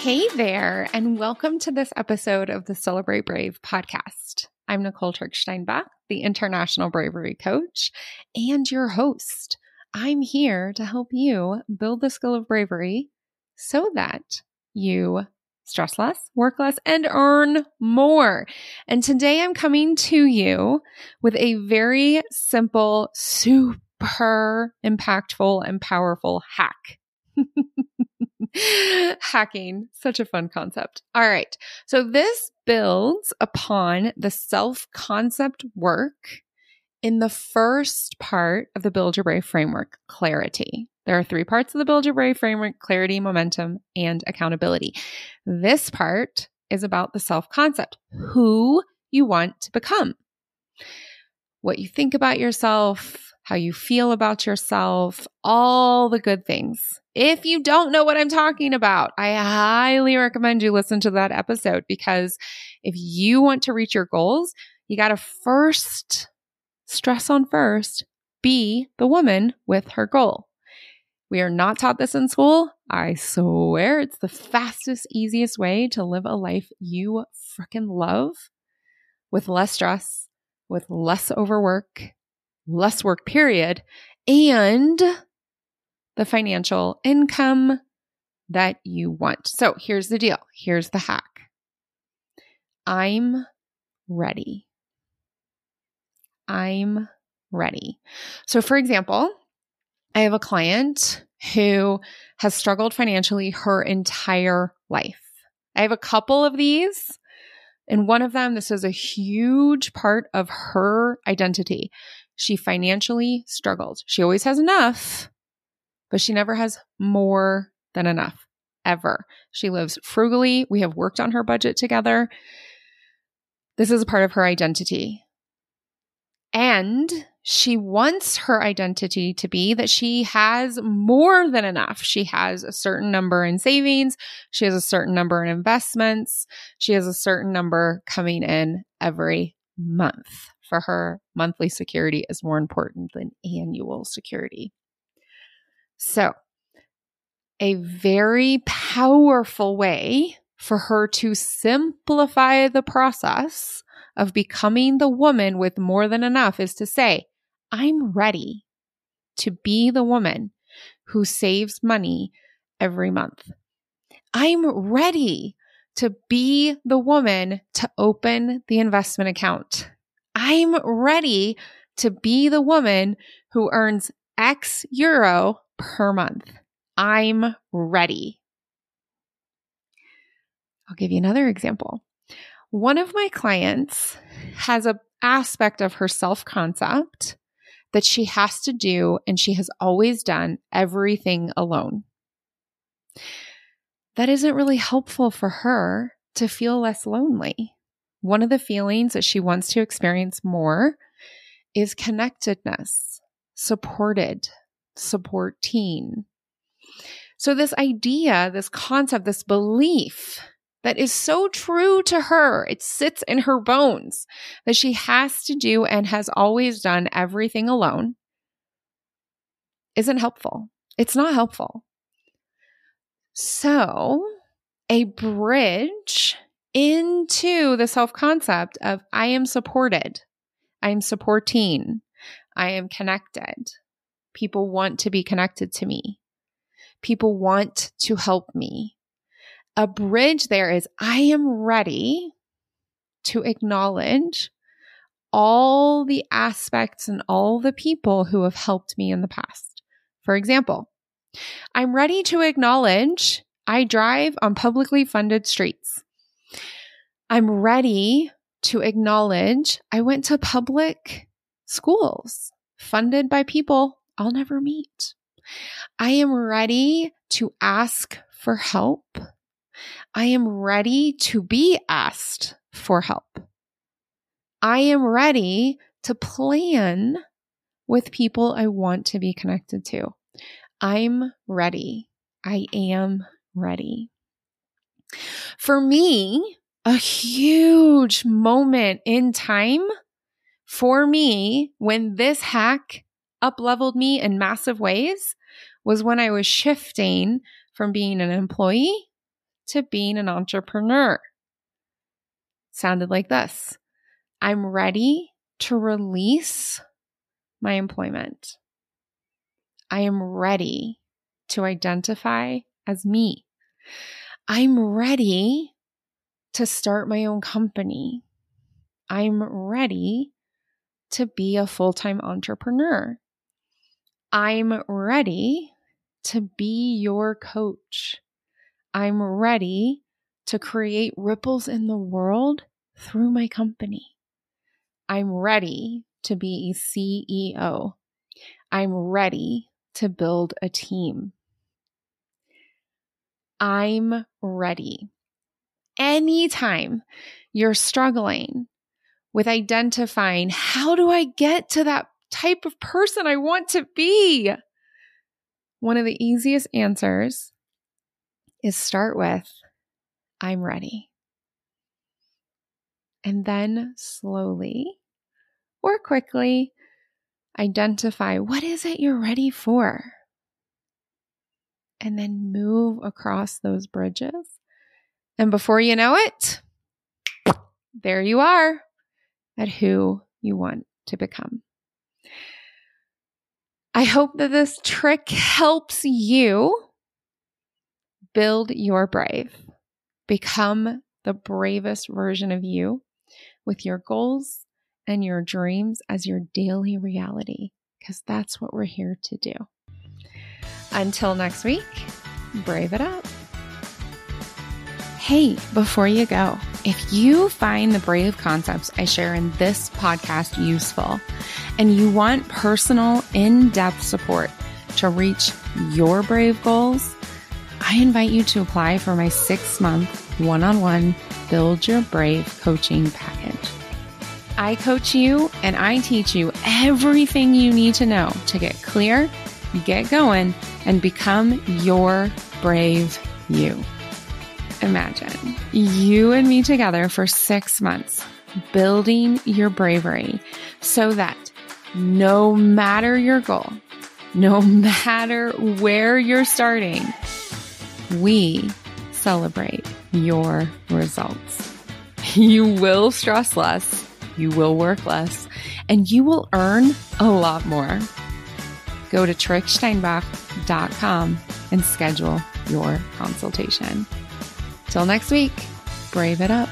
Hey there, and welcome to this episode of the Celebrate Brave podcast. I'm Nicole Trick Steinbach, the International Bravery Coach, and your host. I'm here to help you build the skill of bravery so that you stress less, work less, and earn more. And today I'm coming to you with a very simple, super impactful, and powerful hack. Hacking, such a fun concept. All right. So this builds upon the self concept work in the first part of the Build Your Brave framework, clarity. There are three parts of the Build Your Brave framework clarity, momentum, and accountability. This part is about the self concept, who you want to become, what you think about yourself, how you feel about yourself, all the good things. If you don't know what I'm talking about, I highly recommend you listen to that episode because if you want to reach your goals, you got to first stress on first be the woman with her goal. We are not taught this in school. I swear it's the fastest, easiest way to live a life you freaking love with less stress, with less overwork, less work period, and the financial income that you want. So here's the deal. Here's the hack. I'm ready. I'm ready. So, for example, I have a client who has struggled financially her entire life. I have a couple of these. And one of them, this is a huge part of her identity. She financially struggled. She always has enough, but she never has more than enough, ever. She lives frugally. We have worked on her budget together. This is a part of her identity. And she wants her identity to be that she has more than enough. She has a certain number in savings. She has a certain number in investments. She has a certain number coming in every month for her, monthly security is more important than annual security. So, a very powerful way for her to simplify the process of becoming the woman with more than enough is to say, I'm ready to be the woman who saves money every month. I'm ready to be the woman to open the investment account. I'm ready to be the woman who earns X euro per month. I'm ready. I'll give you another example. One of my clients has a aspect of her self concept that she has to do and she has always done everything alone. That isn't really helpful for her to feel less lonely. One of the feelings that she wants to experience more is connectedness, supported, support team. So, this idea, this concept, this belief that is so true to her, it sits in her bones that she has to do and has always done everything alone, isn't helpful. It's not helpful. So, a bridge into the self concept of I am supported, I am supporting, I am connected. People want to be connected to me. People want to help me. A bridge there is I am ready to acknowledge all the aspects and all the people who have helped me in the past. For example, I'm ready to acknowledge I drive on publicly funded streets. I'm ready to acknowledge I went to public schools funded by people I'll never meet. I am ready to ask for help. I am ready to be asked for help. I am ready to plan with people I want to be connected to. I'm ready. I am ready. For me, a huge moment in time for me when this hack up leveled me in massive ways was when I was shifting from being an employee to being an entrepreneur? Sounded like this I'm ready to release my employment. I am ready to identify as me. I'm ready to start my own company. I'm ready to be a full time entrepreneur. I'm ready to be your coach. I'm ready to create ripples in the world through my company. I'm ready to be a CEO. I'm ready to build a team. I'm ready. Anytime you're struggling with identifying how do I get to that type of person I want to be? One of the easiest answers is start with, I'm ready. And then slowly or quickly identify what is it you're ready for? And then move across those bridges. And before you know it, there you are at who you want to become. I hope that this trick helps you build your brave. Become the bravest version of you with your goals and your dreams as your daily reality, because that's what we're here to do. Until next week, brave it up. Hey, before you go, if you find the brave concepts I share in this podcast useful and you want personal, in depth support to reach your brave goals, I invite you to apply for my six month one on one Build Your Brave coaching package. I coach you and I teach you everything you need to know to get clear, get going, and become your brave you. Imagine you and me together for six months, building your bravery so that no matter your goal, no matter where you're starting, we celebrate your results. You will stress less, you will work less, and you will earn a lot more. Go to tricksteinbach.com and schedule your consultation. Till next week, brave it up.